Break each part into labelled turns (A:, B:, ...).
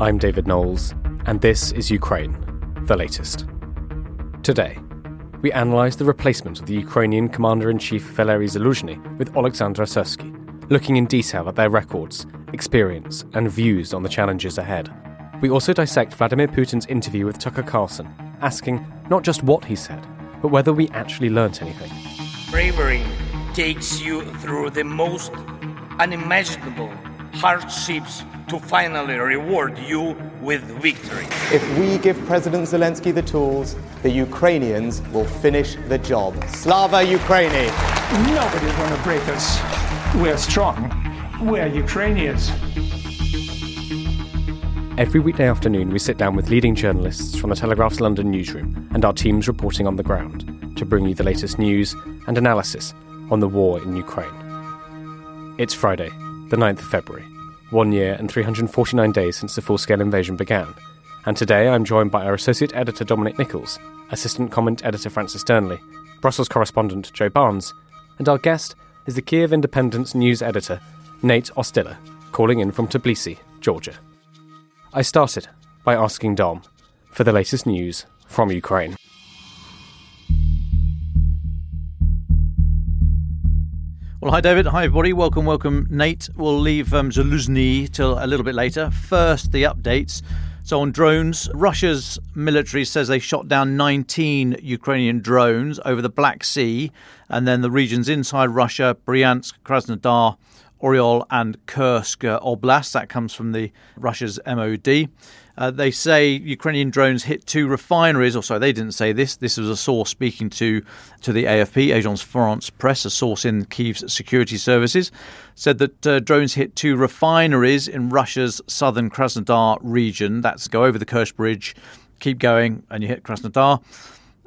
A: I'm David Knowles, and this is Ukraine, the latest. Today, we analyse the replacement of the Ukrainian Commander-in-Chief Valery Zaluzhny with Alexander Syrsky, looking in detail at their records, experience, and views on the challenges ahead. We also dissect Vladimir Putin's interview with Tucker Carlson, asking not just what he said, but whether we actually learnt anything.
B: Bravery takes you through the most unimaginable hardships to finally reward you with victory.
C: If we give President Zelensky the tools, the Ukrainians will finish the job. Slava Ukraini!
D: Nobody's going to break us. We're strong. We're Ukrainians.
A: Every weekday afternoon, we sit down with leading journalists from the Telegraph's London newsroom and our teams reporting on the ground to bring you the latest news and analysis on the war in Ukraine. It's Friday, the 9th of February, one year and 349 days since the full scale invasion began. And today I'm joined by our Associate Editor Dominic Nicholls, Assistant Comment Editor Francis Dearnley, Brussels correspondent Joe Barnes, and our guest is the Kiev Independent's news editor, Nate Ostiller, calling in from Tbilisi, Georgia. I started by asking Dom for the latest news from Ukraine.
E: Well, hi, David. Hi, everybody. Welcome, welcome, Nate. We'll leave um, Zaluzhny till a little bit later. First, the updates. So, on drones, Russia's military says they shot down 19 Ukrainian drones over the Black Sea and then the regions inside Russia Bryansk, Krasnodar, Oryol, and Kursk Oblast. That comes from the Russia's MOD. Uh, they say Ukrainian drones hit two refineries, or sorry, they didn't say this. This was a source speaking to, to the AFP, Agence France Presse, a source in Kiev's security services, said that uh, drones hit two refineries in Russia's southern Krasnodar region. That's go over the Kerch Bridge, keep going, and you hit Krasnodar.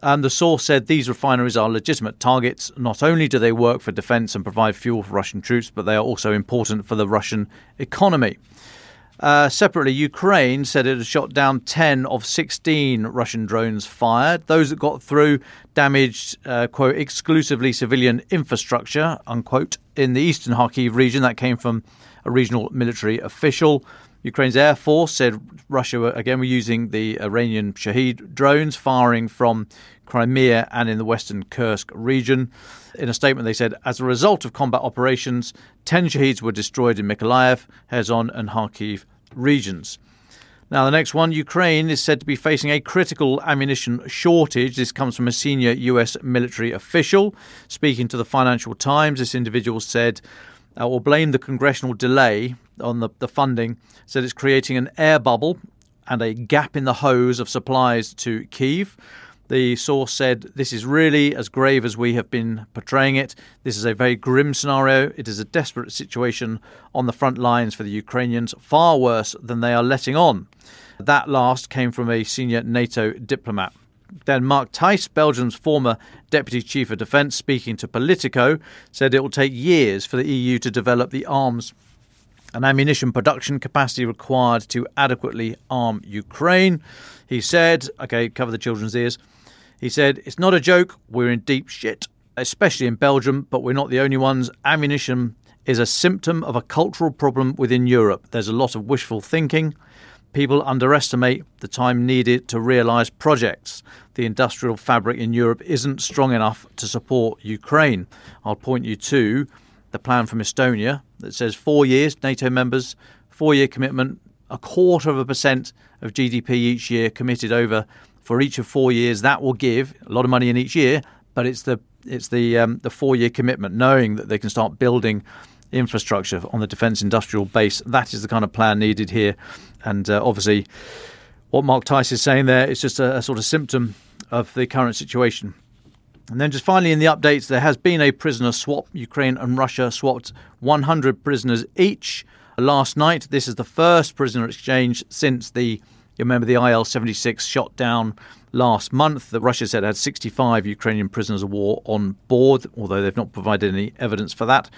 E: And the source said these refineries are legitimate targets. Not only do they work for defense and provide fuel for Russian troops, but they are also important for the Russian economy. Uh, separately, Ukraine said it had shot down 10 of 16 Russian drones fired. Those that got through damaged, uh, quote, exclusively civilian infrastructure, unquote, in the eastern Kharkiv region. That came from a regional military official. Ukraine's Air Force said Russia, again, were using the Iranian Shahed drones, firing from Crimea and in the western Kursk region. In a statement, they said, as a result of combat operations, 10 Shaheds were destroyed in Mykolaiv, Kherson, and Kharkiv regions. Now, the next one Ukraine is said to be facing a critical ammunition shortage. This comes from a senior US military official. Speaking to the Financial Times, this individual said, or blamed the congressional delay on the, the funding, said it's creating an air bubble and a gap in the hose of supplies to Kiev. The source said, This is really as grave as we have been portraying it. This is a very grim scenario. It is a desperate situation on the front lines for the Ukrainians, far worse than they are letting on. That last came from a senior NATO diplomat. Then Marc Thys, Belgium's former Deputy Chief of Defence, speaking to Politico, said it will take years for the EU to develop the arms and ammunition production capacity required to adequately arm Ukraine. He said, okay, cover the children's ears. He said, It's not a joke, we're in deep shit, especially in Belgium, but we're not the only ones. Ammunition is a symptom of a cultural problem within Europe. There's a lot of wishful thinking. People underestimate the time needed to realise projects. The industrial fabric in Europe isn't strong enough to support Ukraine. I'll point you to the plan from Estonia that says four years, NATO members, four year commitment, a quarter of a percent of GDP each year committed over for each of four years. That will give a lot of money in each year, but it's the it's the um, the four year commitment, knowing that they can start building infrastructure on the defence industrial base. That is the kind of plan needed here, and uh, obviously, what Marc Thys is saying there is just a, a sort of symptom of the current situation. And then just finally in the updates, there has been a prisoner swap. Ukraine and Russia swapped 100 prisoners each last night. This is the first prisoner exchange since the, you remember the IL 76 shot down last month. That Russia said had 65 Ukrainian prisoners of war on board, although they've not provided any evidence for that.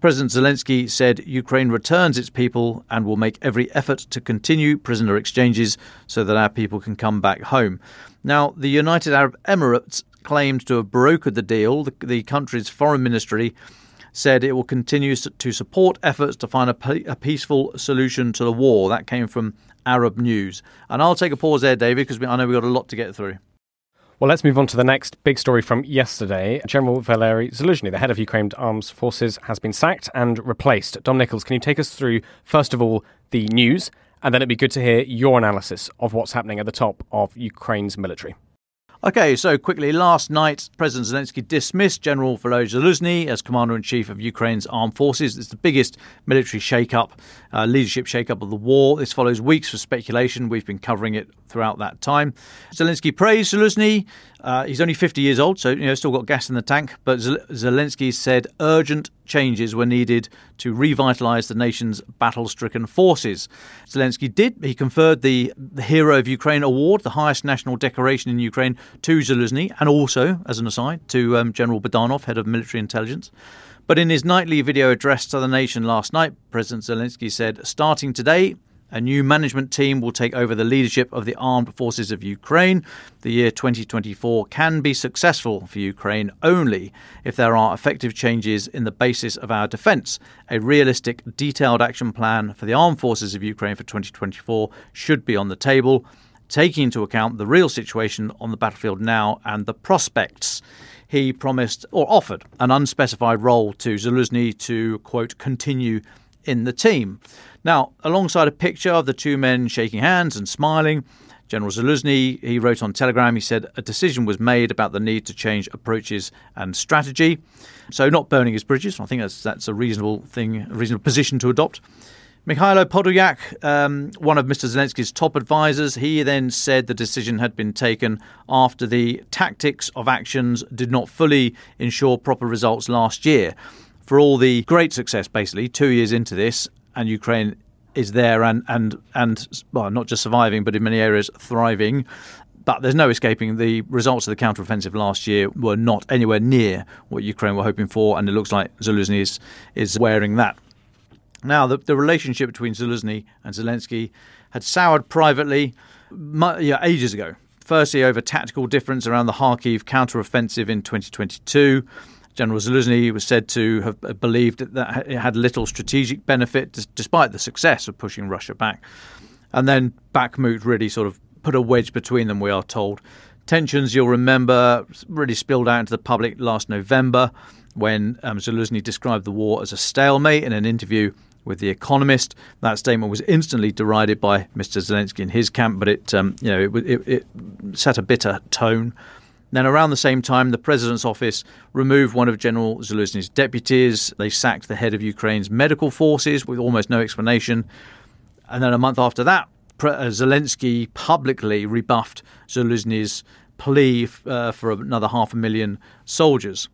E: President Zelensky said Ukraine returns its people and will make every effort to continue prisoner exchanges so that our people can come back home. Now, the United Arab Emirates claimed to have brokered the deal. The, the country's foreign ministry said it will continue to support efforts to find a, a, peaceful solution to the war. That came from Arab News. And I'll take a pause there, David, because I know we've got a lot to get through.
A: Well, let's move on to the next big story from yesterday. General Valery Zaluzhny, the head of Ukraine's armed forces, has been sacked and replaced. Dom Nicholls, can you take us through, first of all, the news, and then it'd be good to hear your analysis of what's happening at the top of Ukraine's military?
E: Okay, so quickly, last night, President Zelensky dismissed General Zaluzhny as Commander in Chief of Ukraine's armed forces. It's the biggest military shake-up, uh, leadership shake-up of the war. This follows weeks of speculation. We've been covering it throughout that time. Zelensky praised Zaluzhny uh, he's only 50 years old, so you know still got gas in the tank. But Zelensky said urgent changes were needed to revitalise the nation's battle-stricken forces. Zelensky did. He conferred the, the Hero of Ukraine award, the highest national decoration in Ukraine, to Zaluzhny, and also, as an aside, to um, General Budanov, head of military intelligence. But in his nightly video address to the nation last night, President Zelensky said, starting today, a new management team will take over the leadership of the armed forces of Ukraine. The year 2024 can be successful for Ukraine only if there are effective changes in the basis of our defence. A realistic, detailed action plan for the armed forces of Ukraine for 2024 should be on the table, taking into account the real situation on the battlefield now and the prospects he promised or offered an unspecified role to Zaluzhny to, quote, continue in the team. Now, alongside a picture of the two men shaking hands and smiling, General Zaluzhny, he wrote on Telegram, he said a decision was made about the need to change approaches and strategy. So not burning his bridges. I think that's that's a reasonable thing, a reasonable position to adopt. Mikhailo Podolyak, um, one of Mr. Zelensky's top advisors, he then said the decision had been taken after the tactics of actions did not fully ensure proper results last year. For all the great success, basically, two years into this, and Ukraine is there and and and well, not just surviving, but in many areas thriving. But there's no escaping the results of the counteroffensive last year were not anywhere near what Ukraine were hoping for, and it looks like Zelensky is, is wearing that. Now, the, the relationship between Zelensky and Zaluzhny had soured privately yeah, ages ago. Firstly, over tactical difference around the Kharkiv counteroffensive in 2022 General Zaluzhny was said to have believed that it had little strategic benefit, despite the success of pushing Russia back. And then Bakhmut really sort of put a wedge between them, we are told. Tensions, you'll remember, really spilled out into the public last November when um, Zaluzhny described the war as a stalemate in an interview with The Economist. That statement was instantly derided by Mr. Zelensky in his camp, but it, um, you know, it, it, it set a bitter tone. Then, around the same time, the president's office removed one of General Zaluzhny's deputies. They sacked the head of Ukraine's medical forces with almost no explanation. And then, a month after that, uh, Zelensky publicly rebuffed Zaluzhny's plea uh, for another half a million soldiers.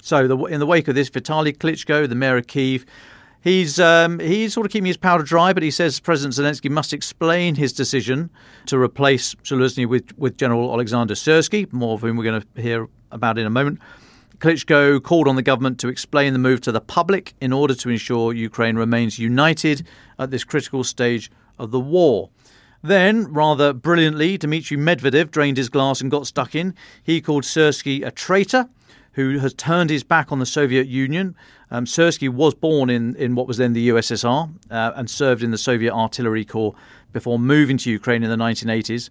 E: So, the, in the wake of this, Vitaly Klitschko, the mayor of Kiev, He's um, he's sort of keeping his powder dry, but he says President Zelensky must explain his decision to replace Zaluzhny with, with General Alexander Syrsky, more of whom we're going to hear about in a moment. Klitschko called on the government to explain the move to the public in order to ensure Ukraine remains united at this critical stage of the war. Then, rather brilliantly, Dmitry Medvedev drained his glass and got stuck in. He called Syrsky a traitor who has turned his back on the Soviet Union. Um, Syrsky was born in, in what was then the USSR uh, and served in the Soviet Artillery Corps before moving to Ukraine in the 1980s.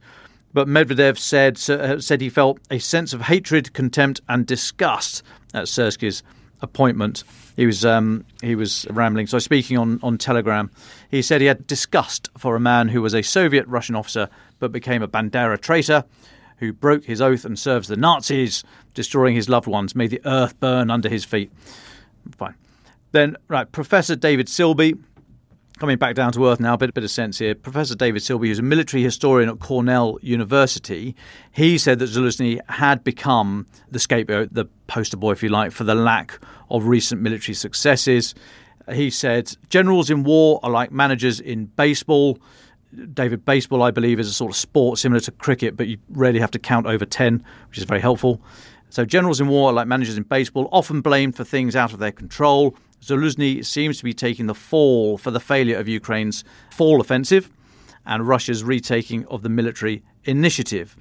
E: But Medvedev said uh, said he felt a sense of hatred, contempt, and disgust at Syrsky's appointment. He was um, he was rambling. So speaking on, on Telegram, he said he had disgust for a man who was a Soviet Russian officer but became a Bandera traitor who broke his oath and serves the Nazis, destroying his loved ones. May the earth burn under his feet. Fine. Then, right, Professor David Silbey, coming back down to earth now, a bit, bit of sense here. Professor David Silbey, who's a military historian at Cornell University, he said that Zaluzhny had become the scapegoat, the poster boy, if you like, for the lack of recent military successes. He said, Generals in war are like managers in baseball. David, baseball, I believe, is a sort of sport similar to cricket, but you rarely have to count over 10, which is very helpful. So, generals in war like managers in baseball, often blamed for things out of their control. Zaluzhny seems to be taking the fall for the failure of Ukraine's fall offensive and Russia's retaking of the military initiative.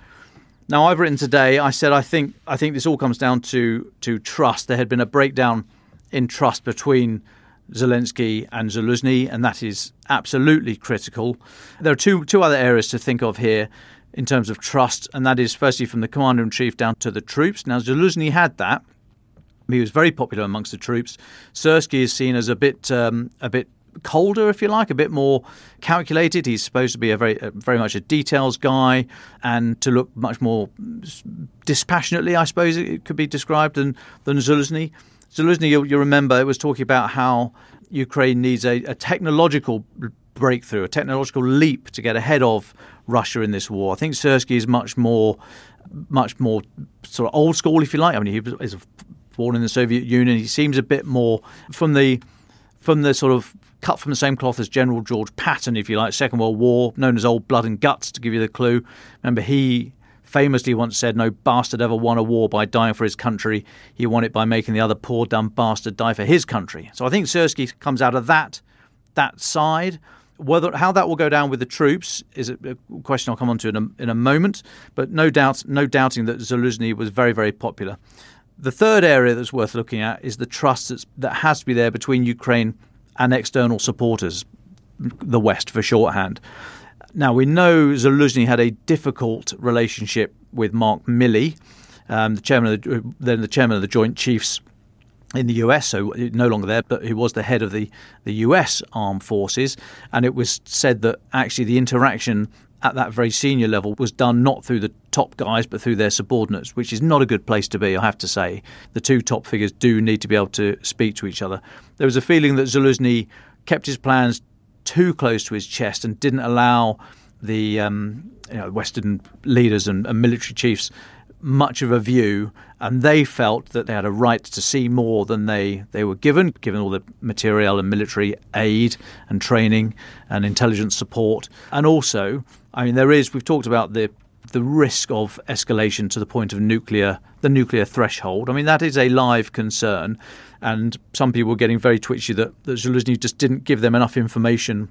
E: Now, I've written today. I said I think I think this all comes down to to trust. There had been a breakdown in trust between Zelensky and Zaluzhny, and that is absolutely critical. There are two two other areas to think of here in terms of trust, and that is firstly from the commander in chief down to the troops. Now, Zaluzhny had that. He was very popular amongst the troops. Syrskyi is seen as a bit um, a bit colder, if you like, a bit more calculated. He's supposed to be a very very much a details guy and to look much more dispassionately, I suppose it could be described than than Zaluzhny. Zaluzhny, you, you remember, it was talking about how Ukraine needs a, a technological breakthrough, a technological leap to get ahead of Russia in this war. I think Syrskyi is much more much more sort of old school, if you like. I mean, he was born in the Soviet Union. He seems a bit more from the from the sort of cut from the same cloth as General George Patton, if you like, Second World War, known as Old Blood and Guts, to give you the clue. Remember, he famously once said, No bastard ever won a war by dying for his country. He won it by making the other poor, dumb bastard die for his country. So I think Syrskyi comes out of that that side. Whether how that will go down with the troops is a question I'll come on to in a, in a moment. But no doubt, no doubting that Zaluzhny was very, very popular. The third area that's worth looking at is the trust that has to be there between Ukraine and external supporters, the West for shorthand. Now, we know Zaluzhny had a difficult relationship with Mark Milley, um, the chairman of the, then the chairman of the Joint Chiefs in the US, so no longer there, but he was the head of the, the US armed forces. And it was said that actually the interaction at that very senior level was done not through the top guys but through their subordinates, which is not a good place to be, I have to say. The two top figures do need to be able to speak to each other. There was a feeling that Zaluzhny kept his plans too close to his chest and didn't allow the um, you know, Western leaders and, and military chiefs much of a view, and they felt that they had a right to see more than they, they were given, given all the material and military aid and training and intelligence support. And also, I mean, there is, we've talked about the the risk of escalation to the point of nuclear, the nuclear threshold. I mean, that is a live concern, and some people were getting very twitchy that, that just didn't give them enough information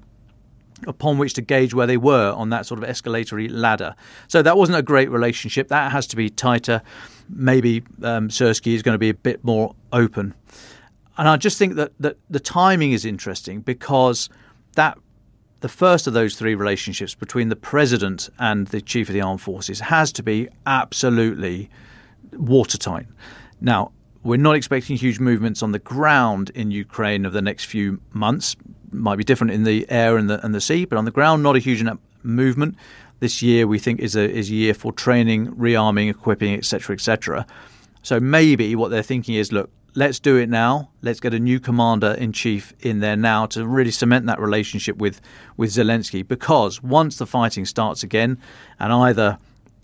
E: upon which to gauge where they were on that sort of escalatory ladder. So that wasn't a great relationship. That has to be tighter. Maybe um, Syrskyi is going to be a bit more open. And I just think that, that the timing is interesting because that the first of those three relationships between the president and the chief of the armed forces has to be absolutely watertight. Now, we're not expecting huge movements on the ground in Ukraine over the next few months might be different in the air and the and the sea, but on the ground, not a huge movement. This year, we think is a is a year for training, rearming, equipping, etc., etc. So maybe what they're thinking is, look, let's do it now. Let's get a new commander in chief in there now to really cement that relationship with with Zelensky. Because once the fighting starts again, and either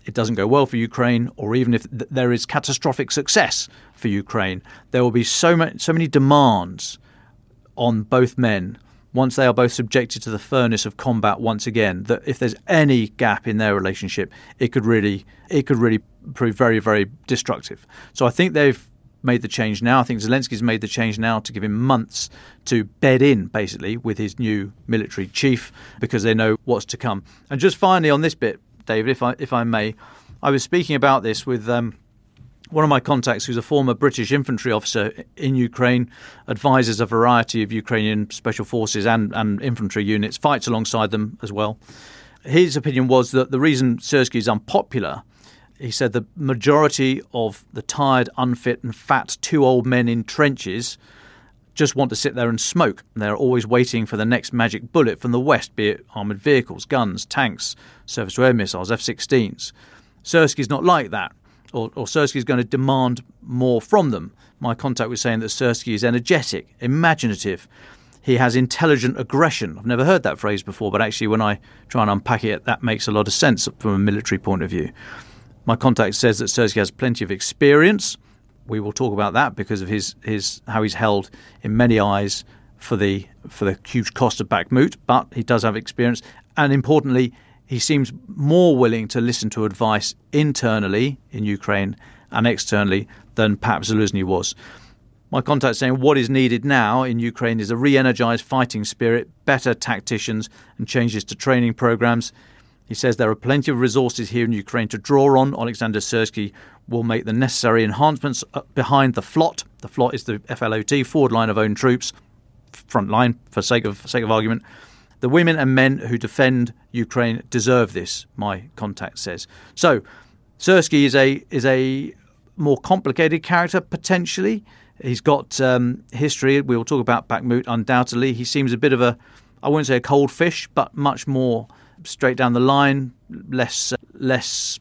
E: it doesn't go well for Ukraine, or even if th- there is catastrophic success for Ukraine, there will be so so many demands on both men once they are both subjected to the furnace of combat once again, that if there's any gap in their relationship, it could really it could really prove very very destructive. So I think they've made the change now. I think Zelensky's made the change now to give him months to bed in, basically, with his new military chief because they know what's to come. And just finally on this bit, David, if I if I may, I was speaking about this with. Um, one of my contacts, who's a former British infantry officer in Ukraine, advises a variety of Ukrainian special forces and, and infantry units, fights alongside them as well. His opinion was that the reason Syrskyi is unpopular, he said the majority of the tired, unfit, and fat two old men in trenches just want to sit there and smoke. They're always waiting for the next magic bullet from the West, be it armoured vehicles, guns, tanks, surface to air missiles, F 16s. Syrskyi's not like that or, or Syrskyi is going to demand more from them. My contact was saying that Syrskyi is energetic, imaginative. he has intelligent aggression. I've never heard that phrase before, but actually, when I try and unpack it, that makes a lot of sense from a military point of view. My contact says that Syrski has plenty of experience. We will talk about that because of his, his how he's held in many eyes for the for the huge cost of Bakhmut, but he does have experience, and importantly, he seems more willing to listen to advice internally in Ukraine and externally than perhaps Zaluzhny was. My contact saying what is needed now in Ukraine is a re energized fighting spirit, better tacticians, and changes to training programs. He says there are plenty of resources here in Ukraine to draw on. Alexander Syrski will make the necessary enhancements uh, behind the FLOT. The FLOT is the FLOT, forward line of own troops, front line for sake of for sake of argument. The women and men who defend Ukraine deserve this, my contact says. So, Syrski is a is a more complicated character potentially. He's got um, history. We will talk about Bakhmut undoubtedly. He seems a bit of a, I wouldn't say a cold fish, but much more straight down the line, less less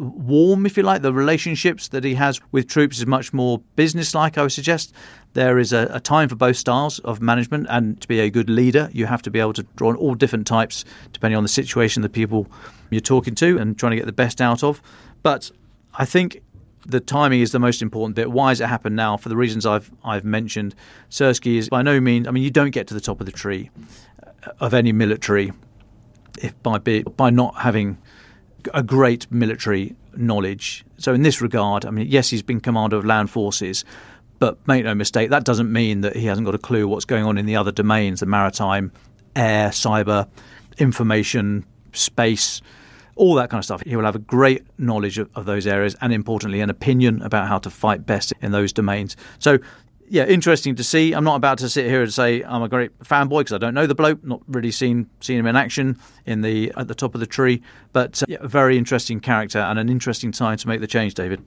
E: warm, if you like. The relationships that he has with troops is much more business-like. I would suggest there is a, a, time for both styles of management, and to be a good leader, you have to be able to draw on all different types, depending on the situation, the people you're talking to, and trying to get the best out of. But I think the timing is the most important bit. Why has it happened now? For the reasons I've I've mentioned, Syrski is by no means. I mean, you don't get to the top of the tree uh, of any military if by be, by not having a great military knowledge. So in this regard, I mean, yes, he's been commander of land forces, but make no mistake, that doesn't mean that he hasn't got a clue what's going on in the other domains: the maritime, air, cyber, information, space all that kind of stuff. He will have a great knowledge of, of those areas and, importantly, an opinion about how to fight best in those domains. So, yeah, interesting to see. I'm not about to sit here and say I'm a great fanboy because I don't know the bloke, not really seen seen him in action in the at the top of the tree, but uh, yeah, a very interesting character and an interesting time to make the change, David.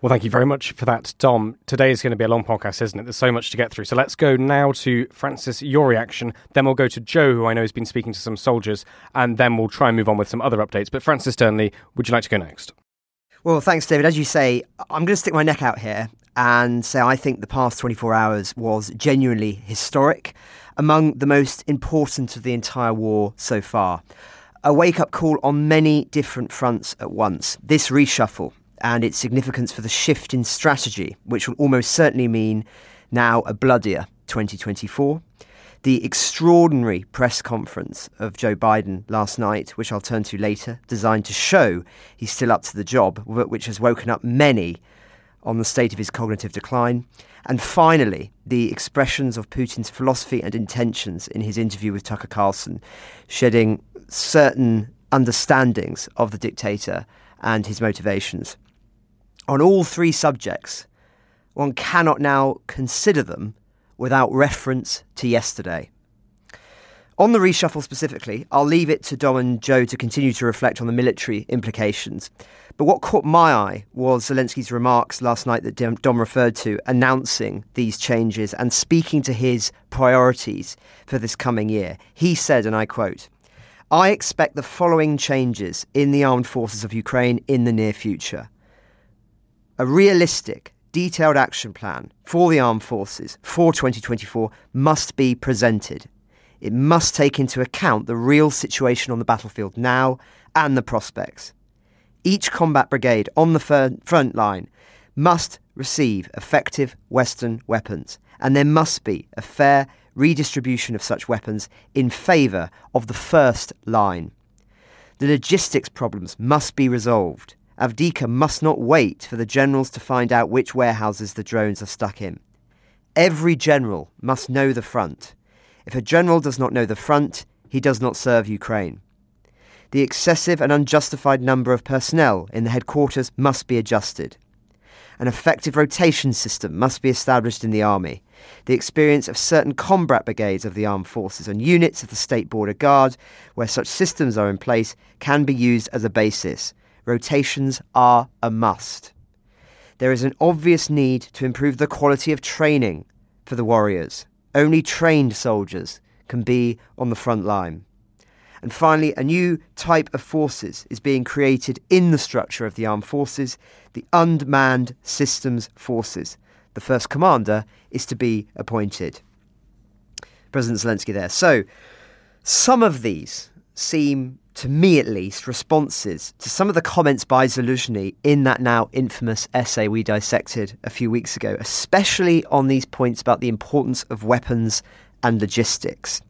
A: Well, thank you very much for that, Dom. Today is going to be a long podcast, isn't it? There's so much to get through. So let's go now to Francis, your reaction. Then we'll go to Joe, who I know has been speaking to some soldiers, and then we'll try and move on with some other updates. But Francis Dearnley, would you like to go next?
F: Well, thanks, David. As you say, I'm going to stick my neck out here and say I think the past 24 hours was genuinely historic, among the most important of the entire war so far. A wake up call on many different fronts at once. This reshuffle and its significance for the shift in strategy, which will almost certainly mean now a bloodier 2024. The extraordinary press conference of Joe Biden last night, which I'll turn to later, designed to show he's still up to the job, but which has woken up many on the state of his cognitive decline. And finally, the expressions of Putin's philosophy and intentions in his interview with Tucker Carlson, shedding certain understandings of the dictator and his motivations on all three subjects, one cannot now consider them without reference to yesterday. On the reshuffle specifically, I'll leave it to Dom and Joe to continue to reflect on the military implications. But what caught my eye was Zelensky's remarks last night that Dom referred to, announcing these changes and speaking to his priorities for this coming year. He said, and I quote, I expect the following changes in the armed forces of Ukraine in the near future a realistic, detailed action plan for the armed forces for 2024 must be presented. It must take into account the real situation on the battlefield now and the prospects. Each combat brigade on the front line must receive effective Western weapons, and there must be a fair redistribution of such weapons in favour of the first line. The logistics problems must be resolved. Avdiivka must not wait for the generals to find out which warehouses the drones are stuck in. Every general must know the front. If a general does not know the front, he does not serve Ukraine. The excessive and unjustified number of personnel in the headquarters must be adjusted. An effective rotation system must be established in the army. The experience of certain combat brigades of the armed forces and units of the State Border Guard, where such systems are in place, can be used as a basis rotations are a must. There is an obvious need to improve the quality of training for the warriors. Only trained soldiers can be on the front line. And finally, a new type of forces is being created in the structure of the armed forces the unmanned systems forces. The first commander is to be appointed. President Zelensky there. So, some of these seem, to me at least, responses to some of the comments by Zaluzhny in that now infamous essay we dissected a few weeks ago, especially on these points about the importance of weapons and logistics.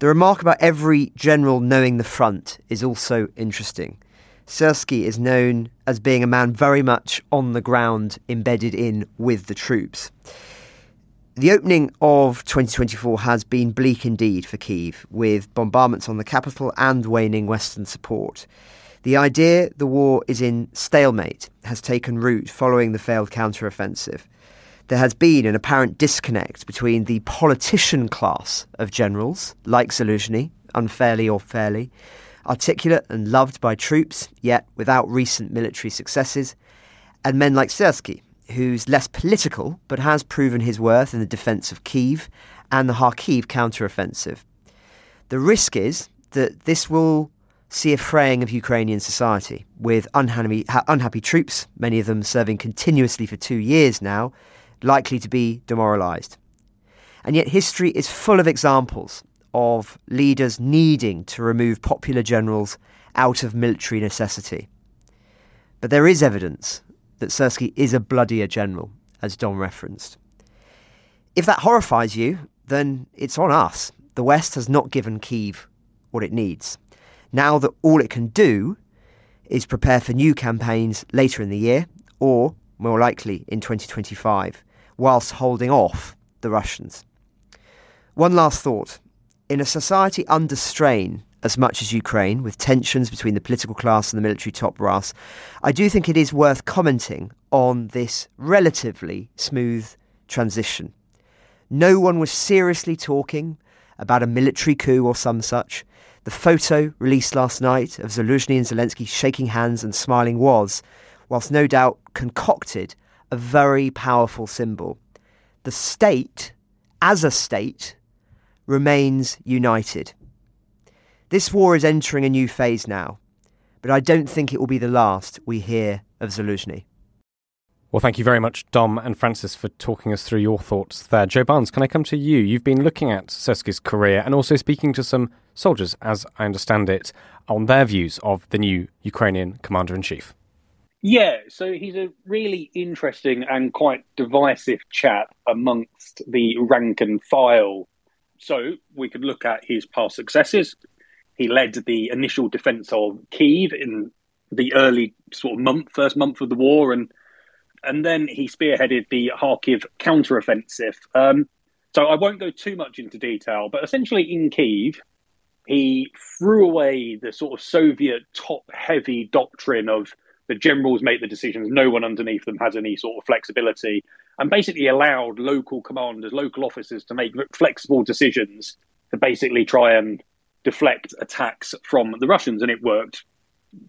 F: The remark about every general knowing the front is also interesting. Syrsky is known as being a man very much on the ground, embedded in with the troops. The opening of 2024 has been bleak indeed for Kiev, with bombardments on the capital and waning Western support. The idea the war is in stalemate has taken root following the failed counteroffensive. There has been an apparent disconnect between the politician class of generals, like Zaluzhny, unfairly or fairly, articulate and loved by troops, yet without recent military successes, and men like Syrsky, who's less political but has proven his worth in the defence of Kiev and the Kharkiv counteroffensive. The risk is that this will see a fraying of Ukrainian society, with unhappy, unhappy troops, many of them serving continuously for two years now, likely to be demoralised. And yet, history is full of examples of leaders needing to remove popular generals out of military necessity. But there is evidence that Syrsky is a bloodier general, as Dom referenced. If that horrifies you, then it's on us. The West has not given Kiev what it needs. Now that all it can do is prepare for new campaigns later in the year, or more likely in 2025, whilst holding off the Russians. One last thought. In a society under strain, as much as Ukraine, with tensions between the political class and the military top brass, I do think it is worth commenting on this relatively smooth transition. No one was seriously talking about a military coup or some such. The photo released last night of Zelensky and Zaluzhny shaking hands and smiling was, whilst no doubt concocted, a very powerful symbol. The state, as a state, remains united. This war is entering a new phase now, but I don't think it will be the last we hear of Zaluzhny.
A: Well, thank you very much, Dom and Francis, for talking us through your thoughts there. Joe Barnes, can I come to you? You've been looking at Syrsky's career and also speaking to some soldiers, as I understand it, on their views of the new Ukrainian commander in chief.
G: Yeah, so he's a really interesting and quite divisive chap amongst the rank and file. So we could look at his past successes, he led the initial defense of Kiev in the early sort of month, first month of the war, and and then he spearheaded the Kharkiv counteroffensive. Um, so I won't go too much into detail, but essentially in Kiev, he threw away the sort of Soviet top-heavy doctrine of the generals make the decisions, no one underneath them has any sort of flexibility, and basically allowed local commanders, local officers to make flexible decisions to basically try and deflect attacks from the Russians, and it worked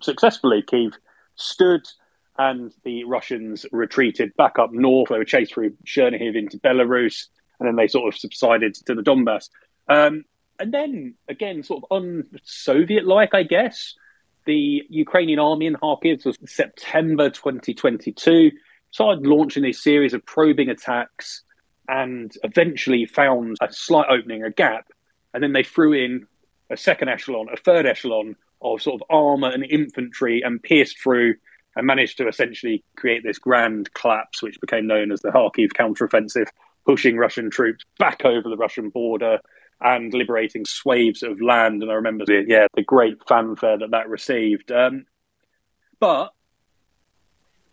G: successfully. Kiev stood, and the Russians retreated back up north. They were chased through Chernihiv into Belarus, and then they sort of subsided to the Donbass. Um, and then again, sort of un-Soviet-like, I guess. The Ukrainian army in Kharkiv was September 2022 started launching a series of probing attacks and eventually found a slight opening, a gap, and then they threw in a second echelon, a third echelon of sort of armor and infantry and pierced through and managed to essentially create this grand collapse, which became known as the Kharkiv counteroffensive, pushing Russian troops back over the Russian border and liberating swathes of land. And I remember, the, yeah, the great fanfare that that received. Um, but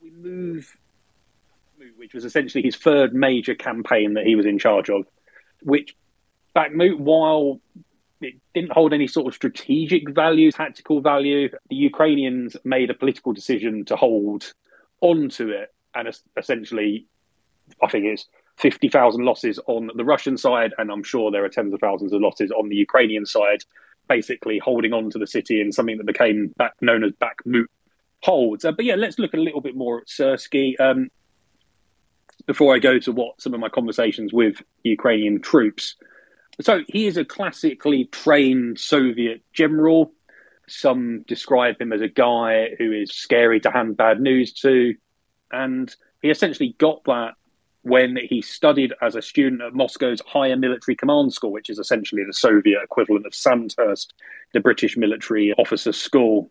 G: we move, which was essentially his third major campaign that he was in charge of, which Bakhmut, while it didn't hold any sort of strategic value, tactical value. The Ukrainians made a political decision to hold on to it, and essentially, I think it's 50,000 losses on the Russian side, and I'm sure there are tens of thousands of losses on the Ukrainian side, basically holding on to the city in something that became back, known as Bakhmut holds. Uh, but yeah, let's look a little bit more at Syrsky. Um, before I go to what some of my conversations with Ukrainian troops so he is a classically trained Soviet general. Some describe him as a guy who is scary to hand bad news to. And he essentially got that when he studied as a student at Moscow's Higher Military Command School, which is essentially the Soviet equivalent of Sandhurst, the British military officers' school.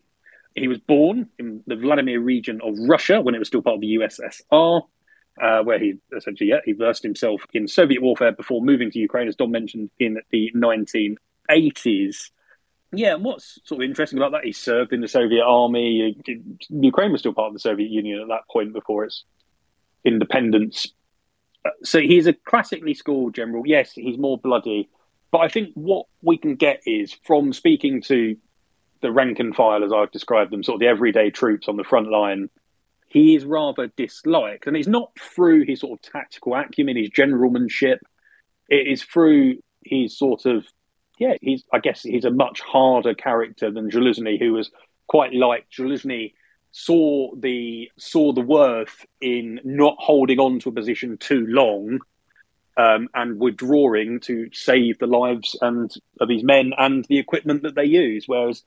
G: He was born in the Vladimir region of Russia when it was still part of the USSR, uh, where he essentially yeah, he versed himself in Soviet warfare before moving to Ukraine, as Dom mentioned, in the 1980s. Yeah, and what's sort of interesting about that, he served in the Soviet army. Ukraine was still part of the Soviet Union at that point before its independence. So he's a classically schooled general. Yes, he's more bloody. But I think what we can get is from speaking to the rank and file, as I've described them, sort of the everyday troops on the front line, he is rather disliked. And it's not through his sort of tactical acumen, his generalmanship. It is through his sort of, yeah, he's, I guess he's a much harder character than Zaluzhny, who was quite like Zaluzhny saw the saw the worth in not holding on to a position too long um, and withdrawing to save the lives and of his men and the equipment that they use. Whereas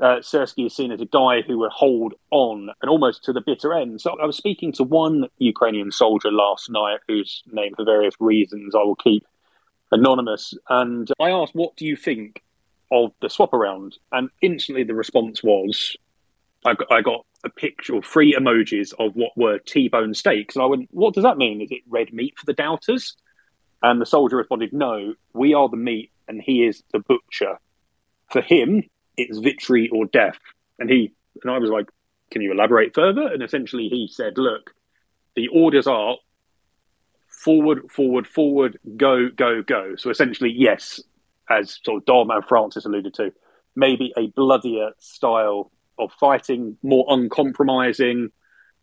G: uh, Syrskyi is seen as a guy who would hold on and almost to the bitter end. So I was speaking to one Ukrainian soldier last night, whose name, for various reasons, I will keep anonymous, and I asked, "What do you think of the swap around?" And instantly, the response was, "I got, I got a picture three emojis of what were T-bone steaks." And I went, "What does that mean? Is it red meat for the doubters?" And the soldier responded, "No, we are the meat, and he is the butcher." For him, it's victory or death. And he and I was like, can you elaborate further? And essentially he said, look, the orders are forward, forward, forward, go, go, go. So essentially, yes, as sort of Dom and Francis alluded to, maybe a bloodier style of fighting, more uncompromising,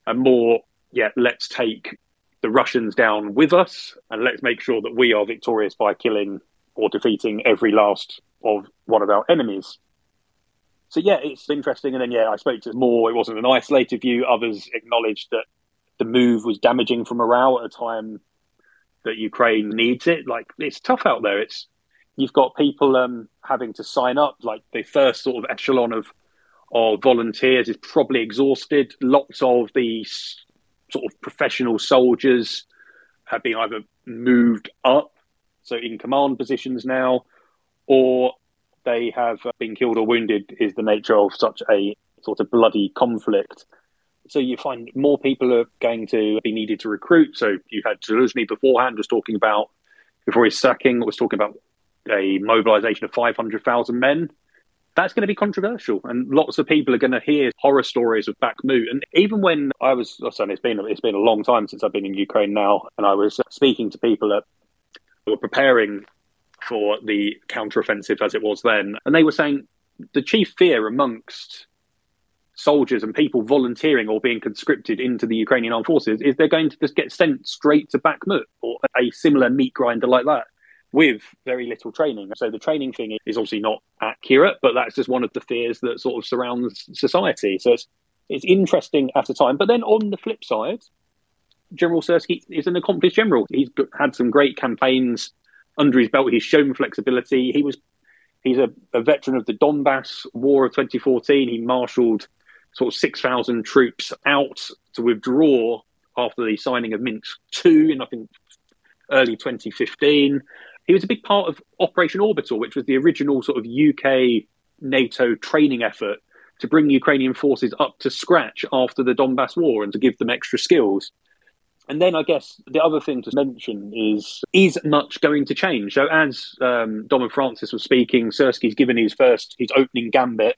G: and more, yeah, let's take the Russians down with us and let's make sure that we are victorious by killing or defeating every last of one of our enemies. So yeah, it's interesting. And then yeah, I spoke to more. It wasn't an isolated view. Others acknowledged that the move was damaging for morale at a time that Ukraine needs it. Like it's tough out there. It's you've got people um, having to sign up. Like the first sort of echelon of of volunteers is probably exhausted. Lots of the sort of professional soldiers have been either moved up, so in command positions now, or they have uh, been killed or wounded is the nature of such a sort of bloody conflict. So you find more people are going to be needed to recruit. So you had Zaluzhny beforehand was talking about before his sacking was talking about a mobilization of 500,000 men. That's going to be controversial, and lots of people are going to hear horror stories of Bakhmut. And even when I was, oh, sorry, it's been it's been a long time since I've been in Ukraine now, and I was speaking to people that were preparing for the counteroffensive as it was then. And they were saying the chief fear amongst soldiers and people volunteering or being conscripted into the Ukrainian armed forces is they're going to just get sent straight to Bakhmut or a similar meat grinder like that with very little training. So the training thing is obviously not accurate, but that's just one of the fears that sort of surrounds society. So it's it's interesting at a time. But then on the flip side, General Syrskyi is an accomplished general. He's had some great campaigns under his belt. He's shown flexibility. He was he's a, a veteran of the Donbass War of 2014. He marshalled sort of 6,000 troops out to withdraw after the signing of Minsk II in I think early 2015. He was a big part of Operation Orbital, which was the original sort of UK NATO training effort to bring Ukrainian forces up to scratch after the Donbass War and to give them extra skills. And then I guess the other thing to mention is is much going to change? So as um, Dom and Francis was speaking, Syrskyi's given his first his opening gambit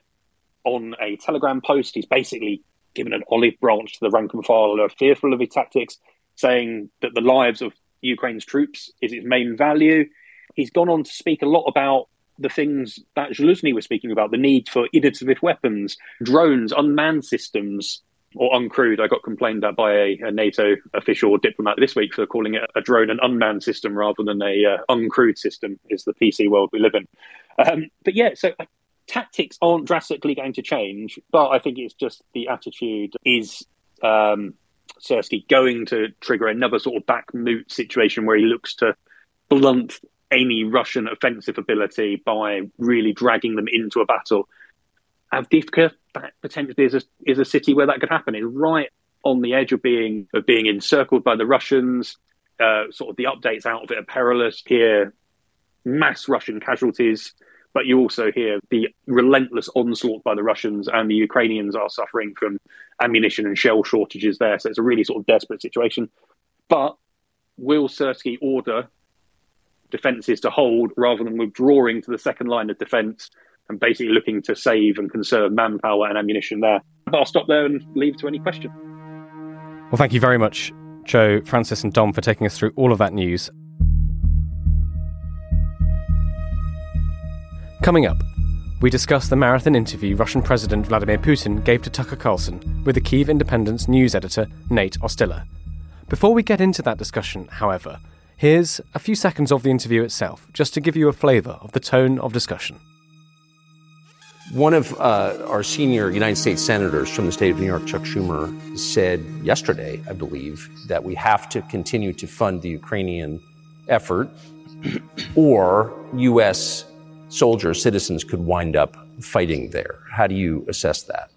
G: on a Telegram post. He's basically given an olive branch to the rank and file who are fearful of his tactics, saying that the lives of Ukraine's troops is its main value. He's gone on to speak a lot about the things that Zaluzhny was speaking about, the need for innovative weapons, drones, unmanned systems, or uncrewed. I got complained at by a, a, NATO official or diplomat this week for calling it a drone and unmanned system rather than a uh, uncrewed system. Is the PC world we live in? Um, but yeah, so uh, tactics aren't drastically going to change, but I think it's just the attitude is. Um, Syrskyi going to trigger another sort of Bakhmut situation where he looks to blunt any Russian offensive ability by really dragging them into a battle Avdiivka that potentially is a, is a city where that could happen. It's right on the edge of being of being encircled by the Russians. uh, sort of the updates out of it are perilous. Here, mass Russian casualties, but you also hear the relentless onslaught by the Russians, and the Ukrainians are suffering from ammunition and shell shortages there. So it's a really sort of desperate situation. But will Syrskyi order defences to hold rather than withdrawing to the second line of defence and basically looking to save and conserve manpower and ammunition there? But I'll stop there and leave to any question.
A: Well, thank you very much, Joe, Francis, and Dom, for taking us through all of that news. Coming up, we discuss the marathon interview Russian President Vladimir Putin gave to Tucker Carlson with the Kyiv Independent news editor Nate Ostiller. Before we get into that discussion, however, here's a few seconds of the interview itself, just to give you a flavour of the tone of discussion.
H: One of uh, our senior United States senators from the state of New York, Chuck Schumer, said yesterday, I believe, that we have to continue to fund the Ukrainian effort, or U.S. soldiers, citizens could wind up fighting there. How do you assess that?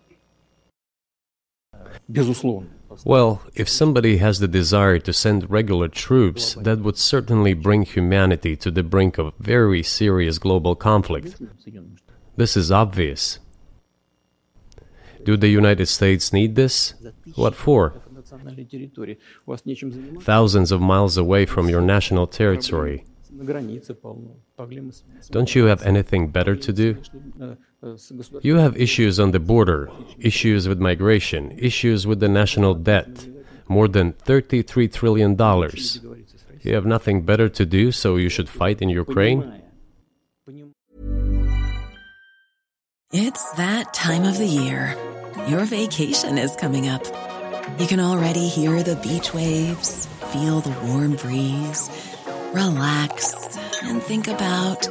I: Well, if somebody has the desire to send regular troops, that would certainly bring humanity to the brink of very serious global conflict. This is obvious. Do the United States need this? What for? Thousands of miles away from your national territory. Don't you have anything better to do? You have issues on the border, issues with migration, issues with the national debt, more than $33 trillion. You have nothing better to do, so you should fight in Ukraine?
J: It's that time of the year. Your vacation is coming up. You can already hear the beach waves, feel the warm breeze, relax, and think about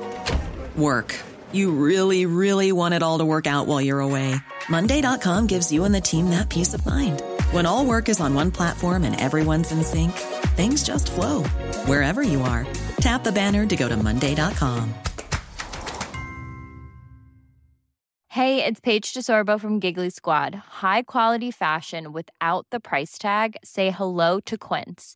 J: work. You really, really want it all to work out while you're away. Monday.com gives you and the team that peace of mind. When all work is on one platform and everyone's in sync, things just flow wherever you are. Tap the banner to go to Monday.com.
K: Hey, it's Paige DeSorbo from Giggly Squad. High quality fashion without the price tag? Say hello to Quince.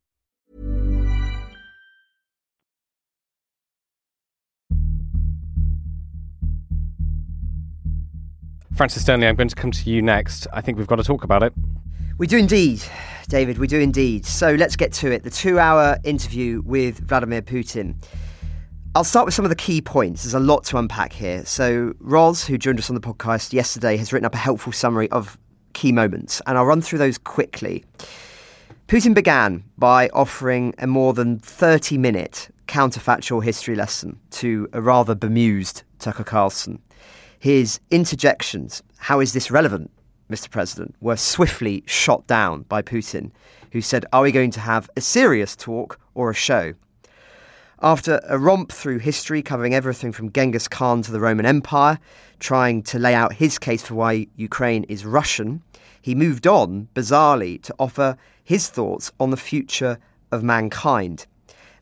A: Francis Dearnley, I'm going to come to you next. I think we've got to talk about it.
F: We do indeed, David, we do indeed. So let's get to it. The two hour interview with Vladimir Putin. I'll start with some of the key points. There's a lot to unpack here. So, Roz, who joined us on the podcast yesterday, has written up a helpful summary of key moments, and I'll run through those quickly. Putin began by offering a more than 30 minute counterfactual history lesson to a rather bemused Tucker Carlson. His interjections, how is this relevant, Mr. President, were swiftly shot down by Putin, who said, Are we going to have a serious talk or a show? After a romp through history covering everything from Genghis Khan to the Roman Empire, trying to lay out his case for why Ukraine is Russian, he moved on, bizarrely, to offer his thoughts on the future of mankind.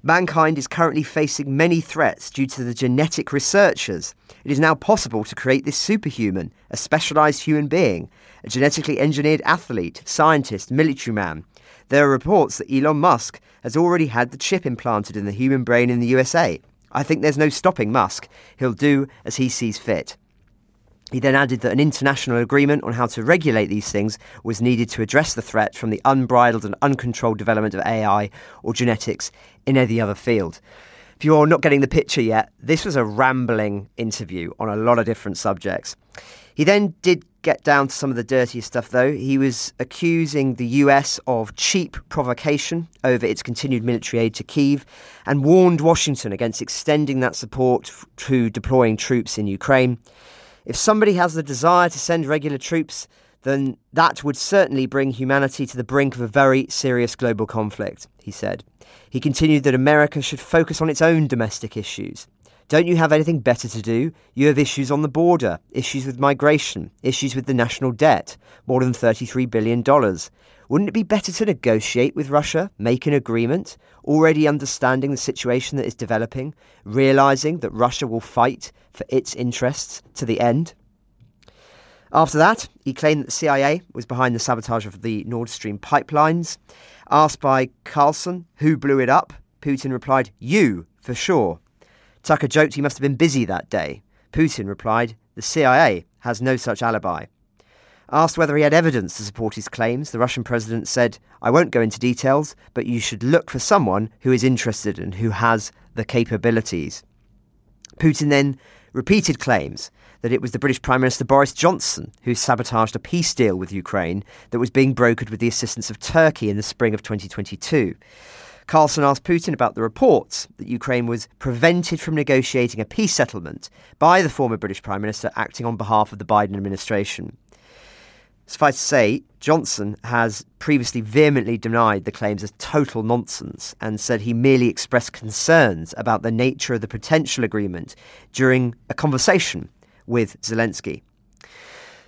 F: Mankind is currently facing many threats due to the genetic researchers. It is now possible to create this superhuman, a specialized human being, a genetically engineered athlete, scientist, military man. There are reports that Elon Musk has already had the chip implanted in the human brain in the USA. I think there's no stopping Musk. He'll do as he sees fit. He then added that an international agreement on how to regulate these things was needed to address the threat from the unbridled and uncontrolled development of AI or genetics in any other field. If you're not getting the picture yet, this was a rambling interview on a lot of different subjects. He then did get down to some of the dirtiest stuff, though. He was accusing the US of cheap provocation over its continued military aid to Kiev and warned Washington against extending that support to deploying troops in Ukraine. If somebody has the desire to send regular troops, then that would certainly bring humanity to the brink of a very serious global conflict, he said. He continued that America should focus on its own domestic issues. Don't you have anything better to do? You have issues on the border, issues with migration, issues with the national debt, more than $33 billion. Wouldn't it be better to negotiate with Russia, make an agreement, already understanding the situation that is developing, realizing that Russia will fight for its interests to the end? After that, he claimed that the CIA was behind the sabotage of the Nord Stream pipelines. Asked by Carlson who blew it up, Putin replied, You, for sure. Tucker joked he must have been busy that day. Putin replied, The CIA has no such alibi. Asked whether he had evidence to support his claims, the Russian president said, I won't go into details, but you should look for someone who is interested and who has the capabilities. Putin then repeated claims that it was the British Prime Minister Boris Johnson who sabotaged a peace deal with Ukraine that was being brokered with the assistance of Turkey in the spring of 2022. Carlson asked Putin about the reports that Ukraine was prevented from negotiating a peace settlement by the former British Prime Minister acting on behalf of the Biden administration. Suffice to say, Johnson has previously vehemently denied the claims as total nonsense and said he merely expressed concerns about the nature of the potential agreement during a conversation with Zelensky.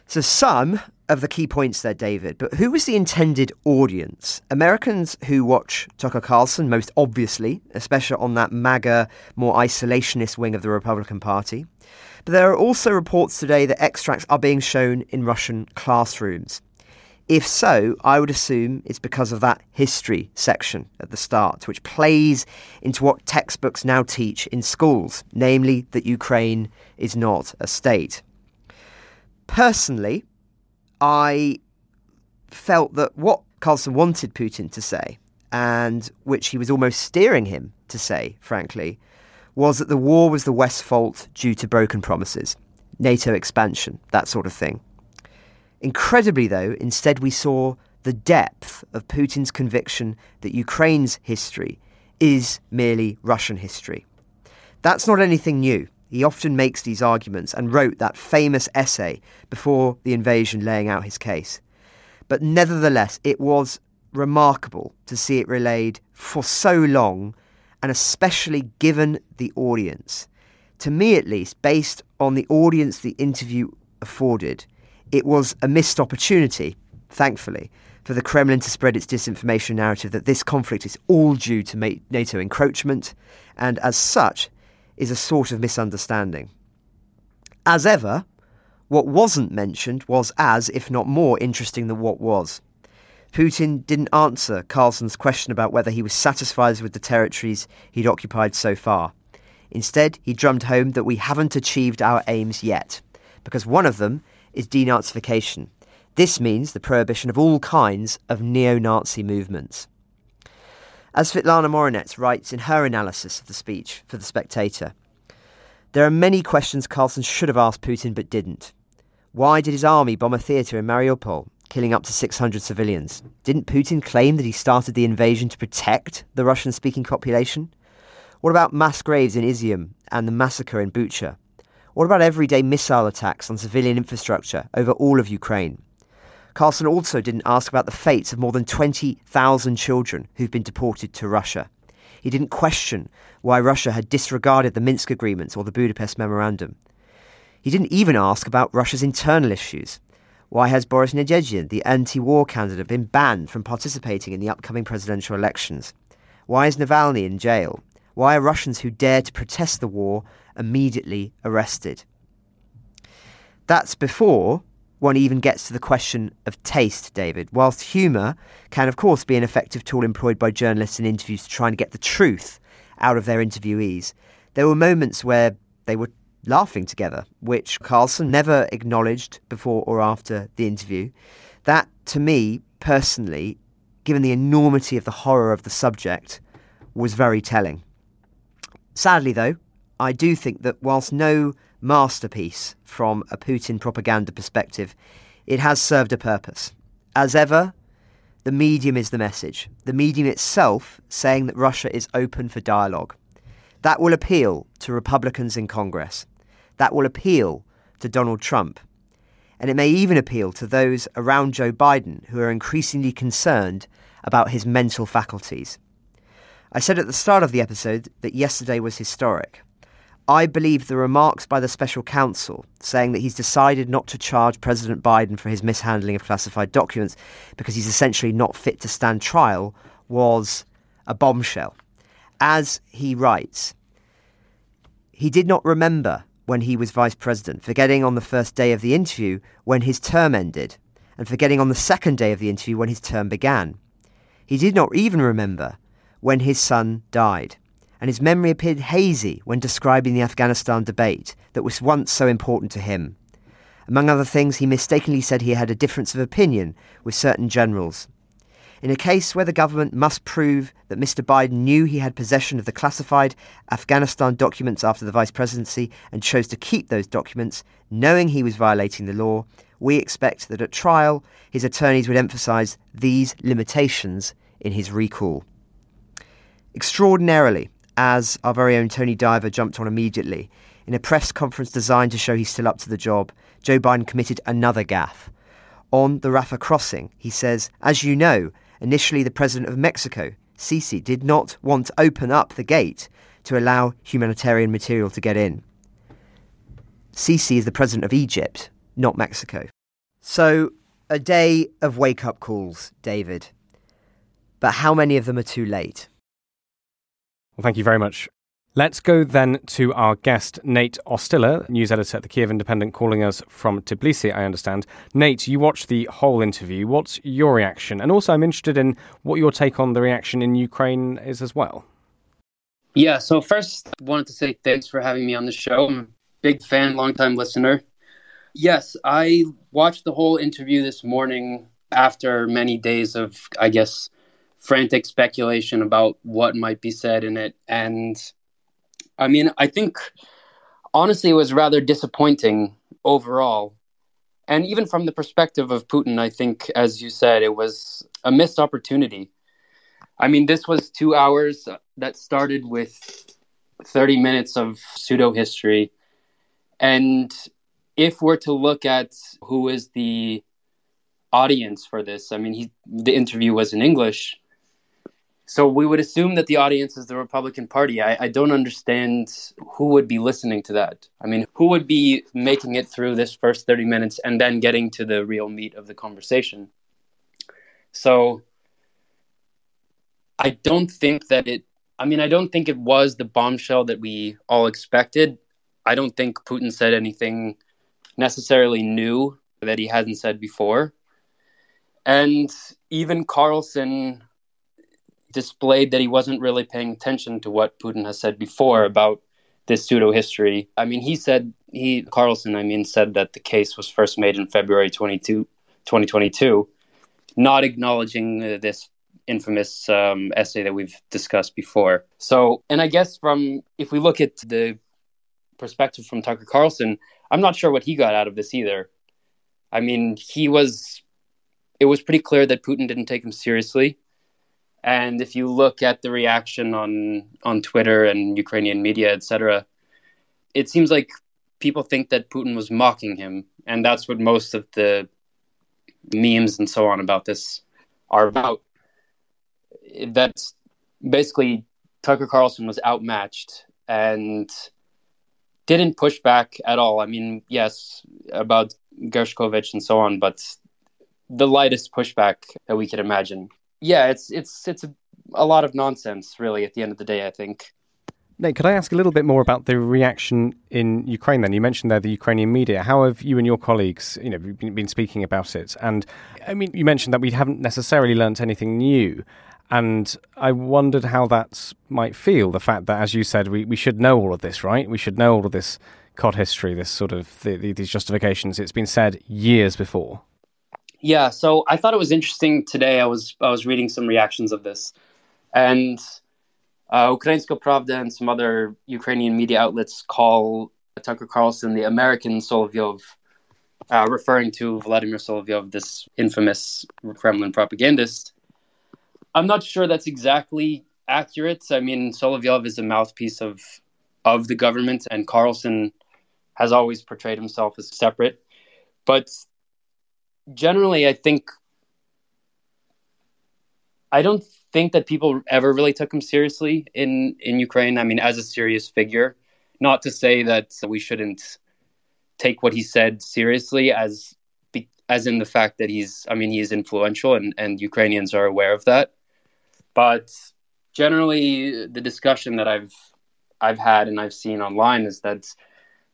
F: So, some of the key points there, David. But who was the intended audience? Americans who watch Tucker Carlson, most obviously, especially on that MAGA, more isolationist wing of the Republican Party. But there are also reports today that extracts are being shown in Russian classrooms. If so, I would assume it's because of that history section at the start, which plays into what textbooks now teach in schools, namely that Ukraine is not a state. Personally, I felt that what Carlson wanted Putin to say, and which he was almost steering him to say, frankly, was that the war was the West's fault due to broken promises, NATO expansion, that sort of thing. Incredibly, though, instead we saw the depth of Putin's conviction that Ukraine's history is merely Russian history. That's not anything new. He often makes these arguments and wrote that famous essay before the invasion laying out his case. But nevertheless, it was remarkable to see it relayed for so long, and especially given the audience. To me, at least, based on the audience the interview afforded, it was a missed opportunity, thankfully, for the Kremlin to spread its disinformation narrative that this conflict is all due to NATO encroachment, and as such, is a sort of misunderstanding. As ever, what wasn't mentioned was as, if not more, interesting than what was. Putin didn't answer Carlson's question about whether he was satisfied with the territories he'd occupied so far. Instead, he drummed home that we haven't achieved our aims yet, because one of them is denazification. This means the prohibition of all kinds of neo Nazi movements. As Svitlana Morenets writes in her analysis of the speech for The Spectator, there are many questions Carlson should have asked Putin but didn't. Why did his army bomb a theatre in Mariupol, killing up to 600 civilians? Didn't Putin claim that he started the invasion to protect the Russian speaking population? What about mass graves in Izium and the massacre in Bucha? What about everyday missile attacks on civilian infrastructure over all of Ukraine? Carlson also didn't ask about the fates of more than 20,000 children who've been deported to Russia. He didn't question why Russia had disregarded the Minsk agreements or the Budapest Memorandum. He didn't even ask about Russia's internal issues. Why has Boris Nadezhdin, the anti war candidate, been banned from participating in the upcoming presidential elections? Why is Navalny in jail? Why are Russians who dare to protest the war immediately arrested? That's before one even gets to the question of taste, David. Whilst humour can, of course, be an effective tool employed by journalists in interviews to try and get the truth out of their interviewees, there were moments where they were laughing together, which Carlson never acknowledged before or after the interview. That, to me, personally, given the enormity of the horror of the subject, was very telling. Sadly, though, I do think that whilst no masterpiece from a Putin propaganda perspective, it has served a purpose. As ever, the medium is the message. The medium itself saying that Russia is open for dialogue. That will appeal to Republicans in Congress. That will appeal to Donald Trump. and it may even appeal to those around Joe Biden who are increasingly concerned about his mental faculties. I said at the start of the episode that yesterday was historic. I believe the remarks by the special counsel saying that he's decided not to charge President Biden for his mishandling of classified documents because he's essentially not fit to stand trial was a bombshell. As he writes, he did not remember when he was vice president, forgetting on the first day of the interview when his term ended, and forgetting on the second day of the interview when his term began. He did not even remember when his son died and his memory appeared hazy when describing the Afghanistan debate that was once so important to him. Among other things, he mistakenly said he had a difference of opinion with certain generals. In a case where the government must prove that Mr. Biden knew he had possession of the classified Afghanistan documents after the vice presidency and chose to keep those documents, knowing he was violating the law, we expect that at trial his attorneys would emphasise these limitations in his recall. Extraordinarily, as our very own Tony Diver jumped on immediately. In a press conference designed to show he's still up to the job, Joe Biden committed another gaffe. On the Rafah crossing, he says, As you know, initially the president of Mexico, Sisi, did not want to open up the gate to allow humanitarian material to get in. Sisi is the president of Egypt, not Mexico. So, a day of wake up calls, David. But how many of them are too late?
A: Well, thank you very much. Let's go then to our guest, Nate Ostiller, news editor at the Kyiv Independent, calling us from Tbilisi, I understand. Nate, you watched the whole interview. What's your reaction? And also, I'm interested in what your take on the reaction in Ukraine is as well.
L: Yeah, so first, I wanted to say thanks for having me on the show. I'm a big fan, longtime listener. Yes, I watched the whole interview this morning after many days of, I guess, frantic speculation about what might be said in it. And I mean, I think honestly, it was rather disappointing overall. And even from the perspective of Putin, I think, as you said, it was a missed opportunity. I mean, this was two hours that started with 30 minutes of pseudo history. And if we're to look at who is the audience for this, I mean, he, the interview was in English. So we would assume that the audience is the Republican Party. I, I, don't understand who would be listening to that. I mean, who would be making it through this first 30 minutes and then getting to the real meat of the conversation? So I don't think that it, I mean, I don't think it was the bombshell that we all expected. I don't think Putin said anything necessarily new that he hadn't said before. And even Carlson displayed that he wasn't really paying attention to what Putin has said before about this pseudo history. I mean, he said, he, Carlson, I mean, said that the case was first made in February 22, 2022, not acknowledging uh, this infamous um, essay that we've discussed before. So, and I guess from, if we look at the perspective from Tucker Carlson, I'm not sure what he got out of this either. I mean, he was, it was pretty clear that Putin didn't take him seriously. And if you look at the reaction on on Twitter and Ukrainian media, etc., it seems like people think that Putin was mocking him, and that's what most of the memes and so on about this are about. That's basically Tucker Carlson was outmatched and didn't push back at all. I mean, yes, about Gershkovich and so on, but the lightest pushback that we could imagine yeah, it's it's it's a, a lot of nonsense, really. At the end of the day, I think.
A: Nate, could I ask a little bit more about the reaction in Ukraine? Then you mentioned there the Ukrainian media. How have you and your colleagues, you know, been, been speaking about it? And I mean, you mentioned that we haven't necessarily learnt anything new. And I wondered how that might feel. The fact that, as you said, we, we should know all of this, right? We should know all of this COD history, this sort of the, the, these justifications. It's been said years before.
L: Yeah, so I thought it was interesting today. I was I was reading some reactions of this, and uh, Ukrainska Pravda and some other Ukrainian media outlets call Tucker Carlson the American Solovyov, uh, referring to Vladimir Solovyov, this infamous Kremlin propagandist. I'm not sure that's exactly accurate. I mean, Solovyov is a mouthpiece of of the government, and Carlson has always portrayed himself as separate. But generally, I think I don't think that people ever really took him seriously in in Ukraine. I mean, as a serious figure. Not to say that we shouldn't take what he said seriously, as as in the fact that he's. I mean, he is influential, and and Ukrainians are aware of that. But generally, the discussion that I've I've had and I've seen online is that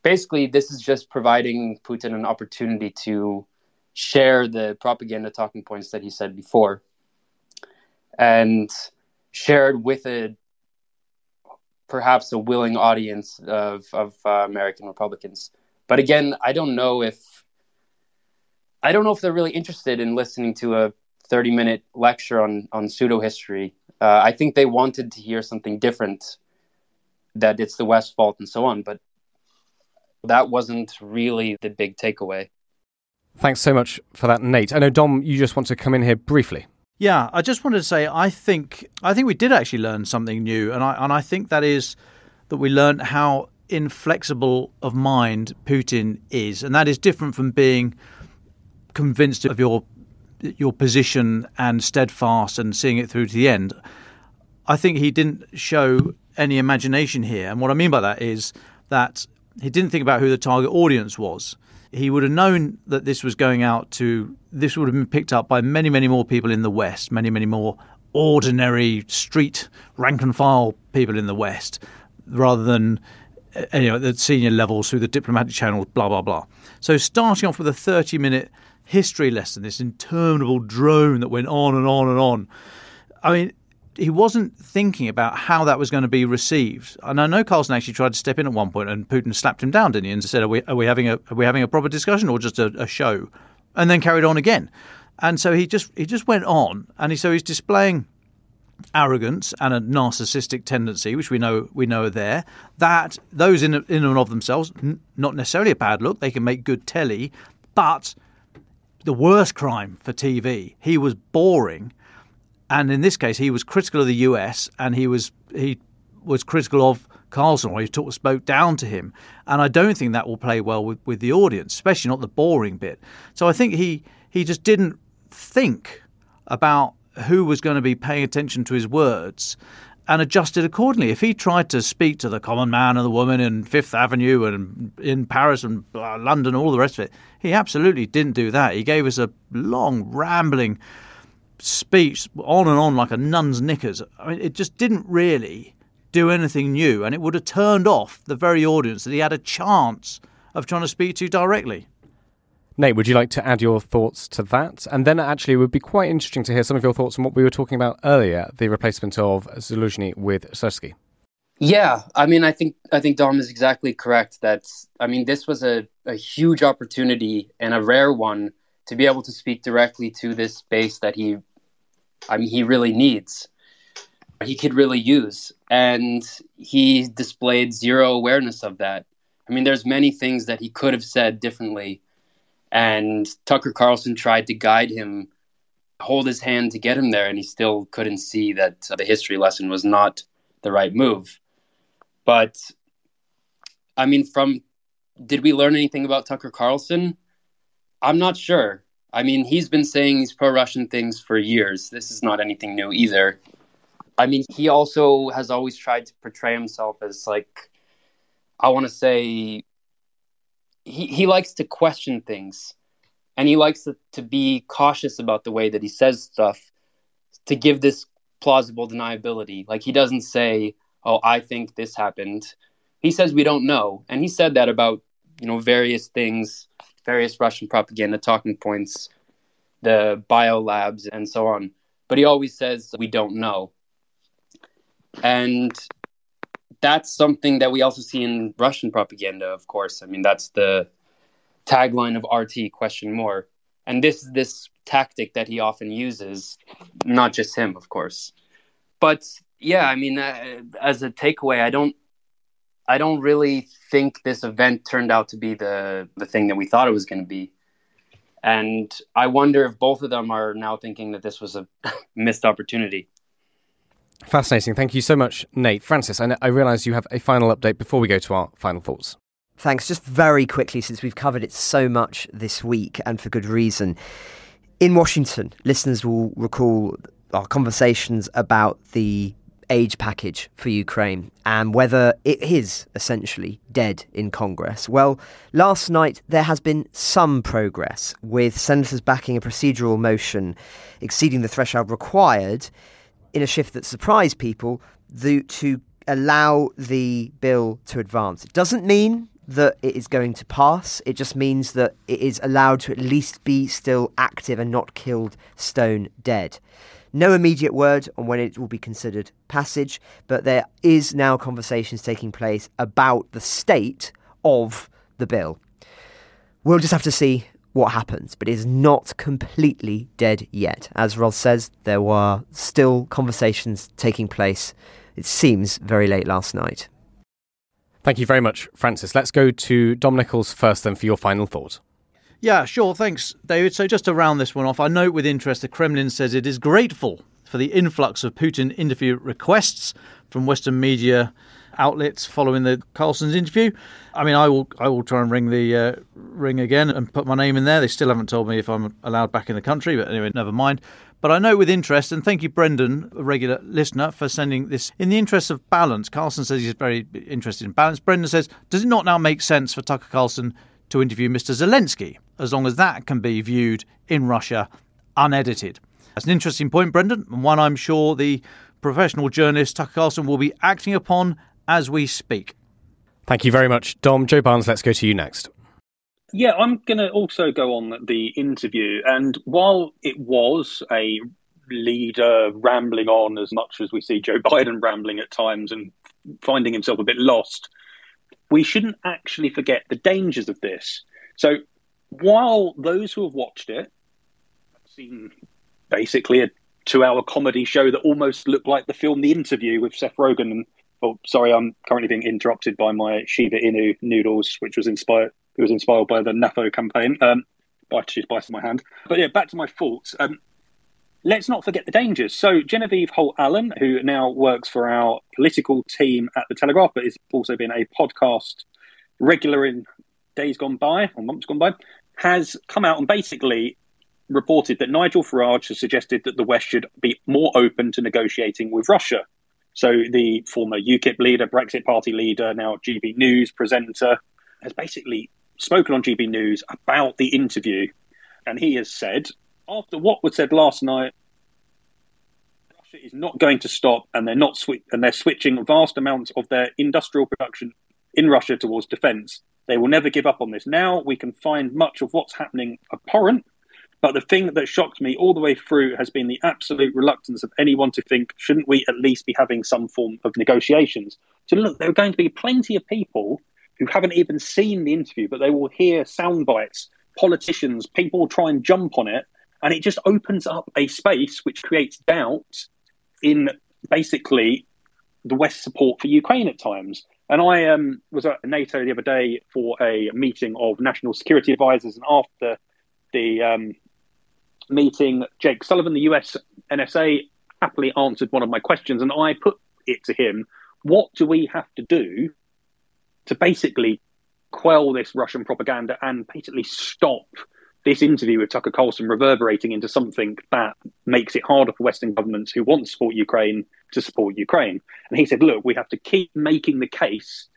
L: basically this is just providing Putin an opportunity to share the propaganda talking points that he said before and shared with a perhaps a willing audience of, of uh, American Republicans. But again, I don't know if I don't know if they're really interested in listening to a 30 minute lecture on on pseudo history. Uh, I think they wanted to hear something different, that it's the West's fault and so on. But that wasn't really the big takeaway.
A: Thanks so much for that, Nate. I know Dom, you just want to come in here briefly.
E: Yeah, I just wanted to say I think I think we did actually learn something new, and I and I think that is that we learned how inflexible of mind Putin is, and that is different from being convinced of your your position and steadfast and seeing it through to the end. I think he didn't show any imagination here, and what I mean by that is that he didn't think about who the target audience was he would have known that this was going out to this would have been picked up by many many more people in the west many many more ordinary street rank and file people in the west rather than uh, you know at the senior levels through the diplomatic channels blah blah blah. So starting off with a 30 minute history lesson this interminable drone that went on and on and on. I mean he wasn't thinking about how that was going to be received. And I know Carlson actually tried to step in at one point, and Putin slapped him down, didn't he? And said, "Are we are we having a are we having a proper discussion or just a, a show?" And then carried on again. And so he just he just went on, and he so he's displaying arrogance and a narcissistic tendency, which we know we know are there. That those in in and of themselves, n- not necessarily a bad look. They can make good telly, but the worst crime for TV. He was boring and in this case, he was critical of the US and he was he was critical of Carlson, or he talked, spoke down to him. And I don't think that will play well with, with the audience, especially not the boring bit. So I think he he just didn't think about who was going to be paying attention to his words and adjusted accordingly. If he tried to speak to the common man and the woman in Fifth Avenue and in Paris and uh, London, all the rest of it, he absolutely didn't do that. He gave us a long, rambling speech on and on like a nun's knickers. I mean, it just didn't really do anything new, and it would have turned off the very audience that he had a chance of trying to speak to directly.
A: Nate, would you like to add your thoughts to that? And then actually, it would be quite interesting to hear some of your thoughts on what we were talking about earlier the replacement of Zaluzhny with Syrsky.
L: Yeah, I mean, I think I think Dom is exactly correct. That I mean, this was a, a huge opportunity and a rare one to be able to speak directly to this base that he I mean, he really needs. He could really use, and he displayed zero awareness of that. I mean, there's many things that he could have said differently, and Tucker Carlson tried to guide him, hold his hand to get him there, and he still couldn't see that the history lesson was not the right move. But I mean, from did we learn anything about Tucker Carlson? I'm not sure. I mean, he's been saying these pro Russian things for years. This is not anything new either. I mean, he also has always tried to portray himself as like, I want to say, he, he likes to question things and he likes to, to be cautious about the way that he says stuff to give this plausible deniability. Like, he doesn't say, oh, I think this happened. He says, we don't know. And he said that about, you know, various things various Russian propaganda talking points, the bio labs, and so on. But he always says, we don't know. And that's something that we also see in Russian propaganda, of course. I mean, that's the tagline of RT question more. And this this tactic that he often uses, not just him, of course. But yeah, I mean, uh, as a takeaway, I don't I don't really think this event turned out to be the the thing that we thought it was going to be. And I wonder if both of them are now thinking that this was a missed opportunity.
A: Fascinating. Thank you so much, Nate. Francis, I, I realize you have a final update before we go to our final thoughts.
F: Thanks. Just very quickly, since we've covered it so much this week and for good reason. In Washington, listeners will recall our conversations about the aid package for Ukraine and whether it is essentially dead in Congress. Well, last night there has been some progress, with senators backing a procedural motion exceeding the threshold required in a shift that surprised people the, to allow the bill to advance. It doesn't mean that it is going to pass. It just means that it is allowed to at least be still active and not killed stone dead. No immediate word on when it will be considered passage, but there is now conversations taking place about the state of the bill. We'll just have to see what happens, but it is not completely dead yet. As Ross says, there were still conversations taking place. It seems very late last night.
A: Thank you very much, Francis. Let's go to Dom Nicholls first, then, for your final thought.
E: Yeah, sure. Thanks, David. So, just to round this one off, I note with interest the Kremlin says it is grateful for the influx of Putin interview requests from Western media outlets following the Carlson's interview. I mean, I will I will try and ring the uh, ring again and put my name in there. They still haven't told me if I'm allowed back in the country, but anyway, never mind. But I note with interest, and thank you, Brendan, a regular listener, for sending this. In the interest of balance, Carlson says he's very interested in balance. Brendan says, does it not now make sense for Tucker Carlson to interview Mr. Zelensky, as long as that can be viewed in Russia unedited? That's an interesting point, Brendan, and one I'm sure the professional journalist Tucker Carlson will be acting upon as we speak.
A: Thank you very much, Dom. Joe Barnes, let's go to you next.
G: Yeah, I'm going to also go on the interview. And while it was a leader rambling on as much as we see Joe Biden rambling at times and finding himself a bit lost, we shouldn't actually forget the dangers of this. So while those who have watched it have seen basically a two hour comedy show that almost looked like the film The Interview with Seth Rogen and oh sorry, I'm currently being interrupted by my Shiba Inu noodles, which was inspired it was inspired by the NAFO campaign. Um, she's biting my hand. But yeah, back to my thoughts. Um, let's not forget the dangers. So Genevieve Holl-Allen, who now works for our political team at the Telegraph, but has also been a podcast regular in days gone by or months gone by, has come out and basically reported that Nigel Farage has suggested that the West should be more open to negotiating with Russia. So the former UKIP leader, Brexit Party leader, now GB News presenter, has basically spoken on GB News about the interview, and he has said, after what was said last night, Russia is not going to stop, and they're not swi- and they're switching vast amounts of their industrial production in Russia towards defence. They will never give up on this. Now we can find much of what's happening abhorrent, but the thing that shocked me all the way through has been the absolute reluctance of anyone to think, shouldn't we at least be having some form of negotiations? So look, there are going to be plenty of people who haven't even seen the interview, but they will hear sound bites, politicians, people try and jump on it, and it just opens up a space which creates doubt in basically the West support for Ukraine at times. And I um, was at NATO the other day for a meeting of national security advisors, and after the um, meeting, Jake Sullivan, the US NSA, happily answered one of my questions, and I put it to him: What do we have to do to basically quell this Russian propaganda and basically stop this interview with Tucker Carlson reverberating into something that makes it harder for Western governments who want to support Ukraine to support Ukraine. And he said, look, we have to keep making the case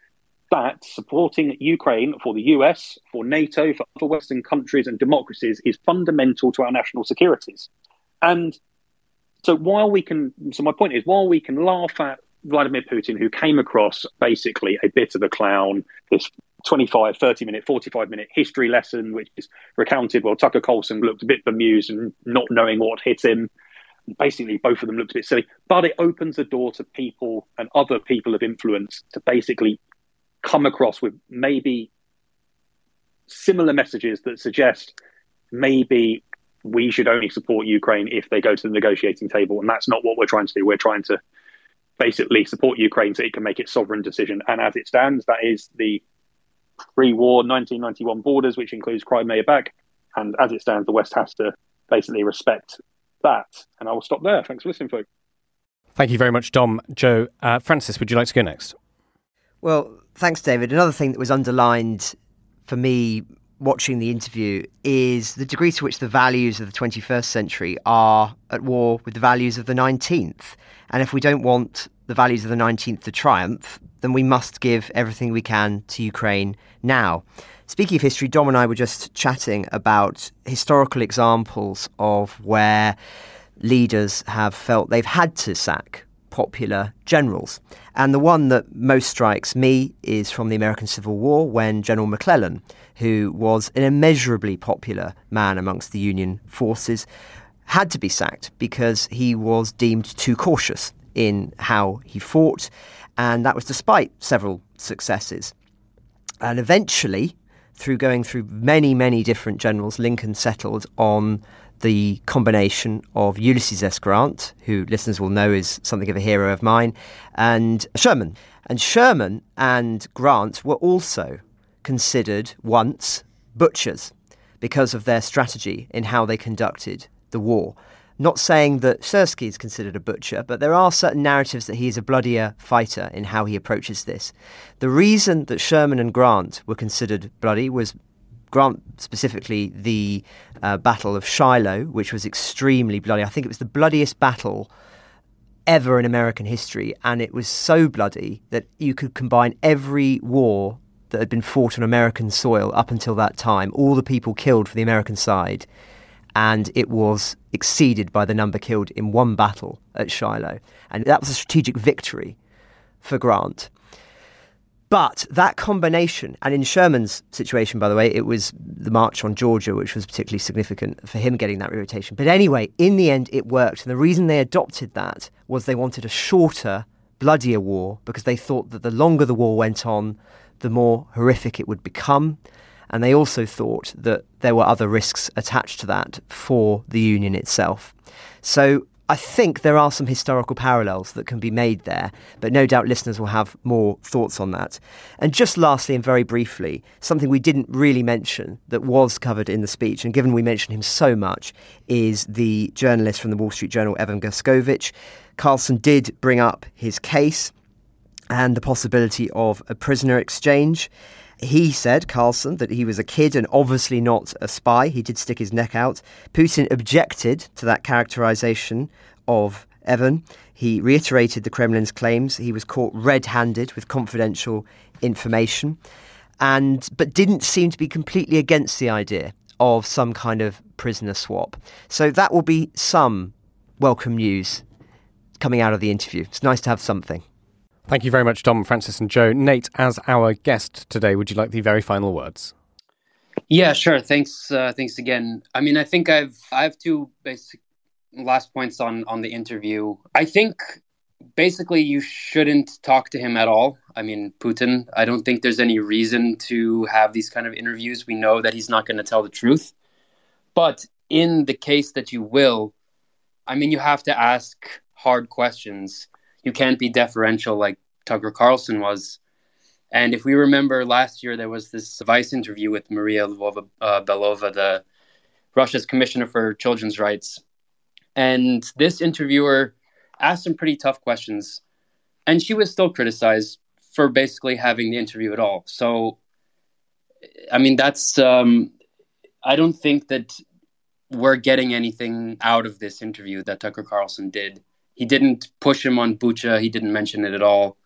G: that supporting Ukraine for the US, for NATO, for other Western countries and democracies is fundamental to our national securities. And so while we can, so my point is, while we can laugh at Vladimir Putin, who came across basically a bit of a clown, this 25, 30 minute, 45 minute history lesson, which is recounted. Well, Tucker Carlson looked a bit bemused and not knowing what hit him. Basically, both of them looked a bit silly, but it opens the door to people and other people of influence to basically come across with maybe similar messages that suggest maybe we should only support Ukraine if they go to the negotiating table. And that's not what we're trying to do. We're trying to basically support Ukraine so it can make its sovereign decision. And as it stands, that is the pre war 1991 borders, which includes Crimea back. And as it stands, the West has to basically respect that. And I will stop there. Thanks for listening, folks.
A: Thank you very much, Dom. Joe. Uh, Francis, would you like to go next?
F: Well, thanks, David. Another thing that was underlined for me watching the interview is the degree to which the values of the 21st century are at war with the values of the 19th. And if we don't want the values of the 19th to triumph, then we must give everything we can to Ukraine now. Speaking of history, Dom and I were just chatting about historical examples of where leaders have felt they've had to sack popular generals. And the one that most strikes me is from the American Civil War when General McClellan, who was an immeasurably popular man amongst the Union forces, had to be sacked because he was deemed too cautious in how he fought. And that was despite several successes. And eventually, through going through many, many different generals, Lincoln settled on the combination of Ulysses S. Grant, who listeners will know is something of a hero of mine, and Sherman. And Sherman and Grant were also considered once butchers because of their strategy in how they conducted the war. Not saying that Syrsky is considered a butcher, but there are certain narratives that he is a bloodier fighter in how he approaches this. The reason that Sherman and Grant were considered bloody was Grant specifically the uh, Battle of Shiloh, which was extremely bloody. I think it was the bloodiest battle ever in American history, and it was so bloody that you could combine every war that had been fought on American soil up until that time, all the people killed for the American side, and it was exceeded by the number killed in one battle at Shiloh. And that was a strategic victory for Grant. But that combination, and in Sherman's situation, by the way, it was the march on Georgia, which was particularly significant for him getting that reputation. But anyway, in the end, it worked. And the reason they adopted that was they wanted a shorter, bloodier war because they thought that the longer the war went on, the more horrific it would become. And they also thought that there were other risks attached to that for the Union itself. So I think there are some historical parallels that can be made there, but no doubt listeners will have more thoughts on that. And just lastly, and very briefly, something we didn't really mention that was covered in the speech, and given we mentioned him so much, is the journalist from the Wall Street Journal, Evan Gershkovich. Carlson did bring up his case and the possibility of a prisoner exchange. He said, Carlson, that he was a kid and obviously not a spy. He did stick his neck out. Putin objected to that characterization of Evan. He reiterated the Kremlin's claims he was caught red handed with confidential information, and but didn't seem to be completely against the idea of some kind of prisoner swap. So that will be some welcome news coming out of the interview. It's nice to have something.
A: Thank you very much, Dom, Francis, and Joe. Nate, as our guest today, would you like the very final words?
L: Yeah, sure. Thanks. Uh, thanks again. I mean, I think I've I have two basic last points on on the interview. I think basically you shouldn't talk to him at all. I mean, Putin. I don't think there's any reason to have these kind of interviews. We know that he's not going to tell the truth. But in the case that you will, I mean, you have to ask hard questions you can't be deferential like Tucker Carlson was. And if we remember last year, there was this Vice interview with Maria Lvova uh, Belova, the Russia's commissioner for children's rights. And this interviewer asked some pretty tough questions. And she was still criticized for basically having the interview at all. So, I mean, that's, um, I don't think that we're getting anything out of this interview that Tucker Carlson did. He didn't push him on Bucha. He didn't mention it at all.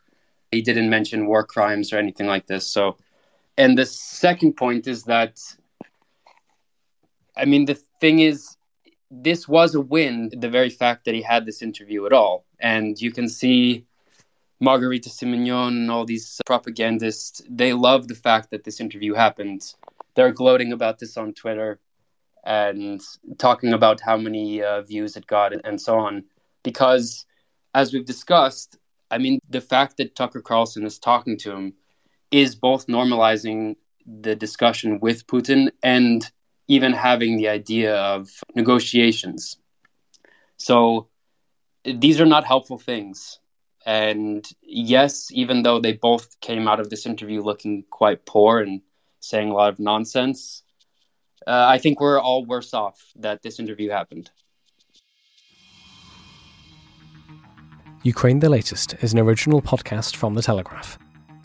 L: He didn't mention war crimes or anything like this. So, and the second point is that, I mean, the thing is, this was a win, the very fact that he had this interview at all. And you can see Margarita Simonyan and all these propagandists, they love the fact that this interview happened. They're gloating about this on Twitter and talking about how many uh, views it got and so on because as we've discussed, I mean, the fact that Tucker Carlson is talking to him is both normalizing the discussion with Putin and even having the idea of negotiations. So these are not helpful things. And yes, even though they both came out of this interview looking quite poor and saying a lot of nonsense, uh, I think we're all worse off that this interview happened.
A: Ukraine the Latest is an original podcast from The Telegraph.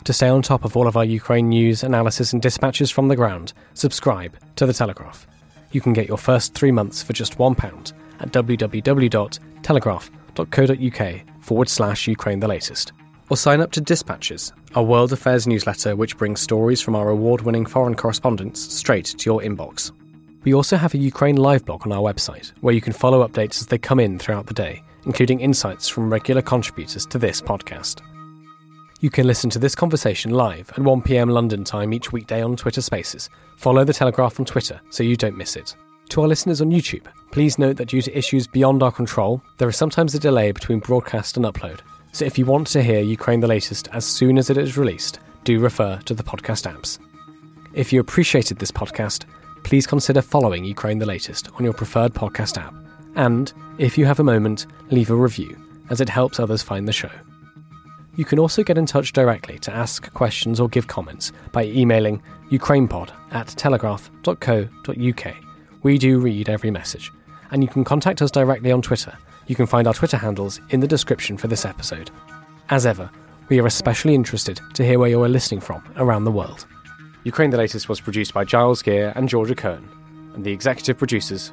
A: To stay on top of all of our Ukraine news, analysis, and dispatches from the ground, subscribe to The Telegraph. You can get your first three months for just £1 at www.telegraph.co.uk forward slash Ukraine the latest. Or sign up to Dispatches, our world affairs newsletter which brings stories from our award winning foreign correspondents straight to your inbox. We also have a Ukraine live blog on our website where you can follow updates as they come in throughout the day, including insights from regular contributors to this podcast. You can listen to this conversation live at 1pm London time each weekday on Twitter Spaces. Follow The Telegraph on Twitter so you don't miss it. To our listeners on YouTube, please note that due to issues beyond our control, there is sometimes a delay between broadcast and upload. So if you want to hear Ukraine the latest as soon as it is released, do refer to the podcast apps. If you appreciated this podcast, please consider following Ukraine the latest on your preferred podcast app. And, if you have a moment, leave a review, as it helps others find the show. You can also get in touch directly to ask questions or give comments by emailing ukrainepod at telegraph.co.uk. We do read every message. And you can contact us directly on Twitter. You can find our Twitter handles in the description for this episode. As ever, we are especially interested to hear where you are listening from around the world. Ukraine the Latest was produced by Giles Gear and Georgia Kern, and the executive producers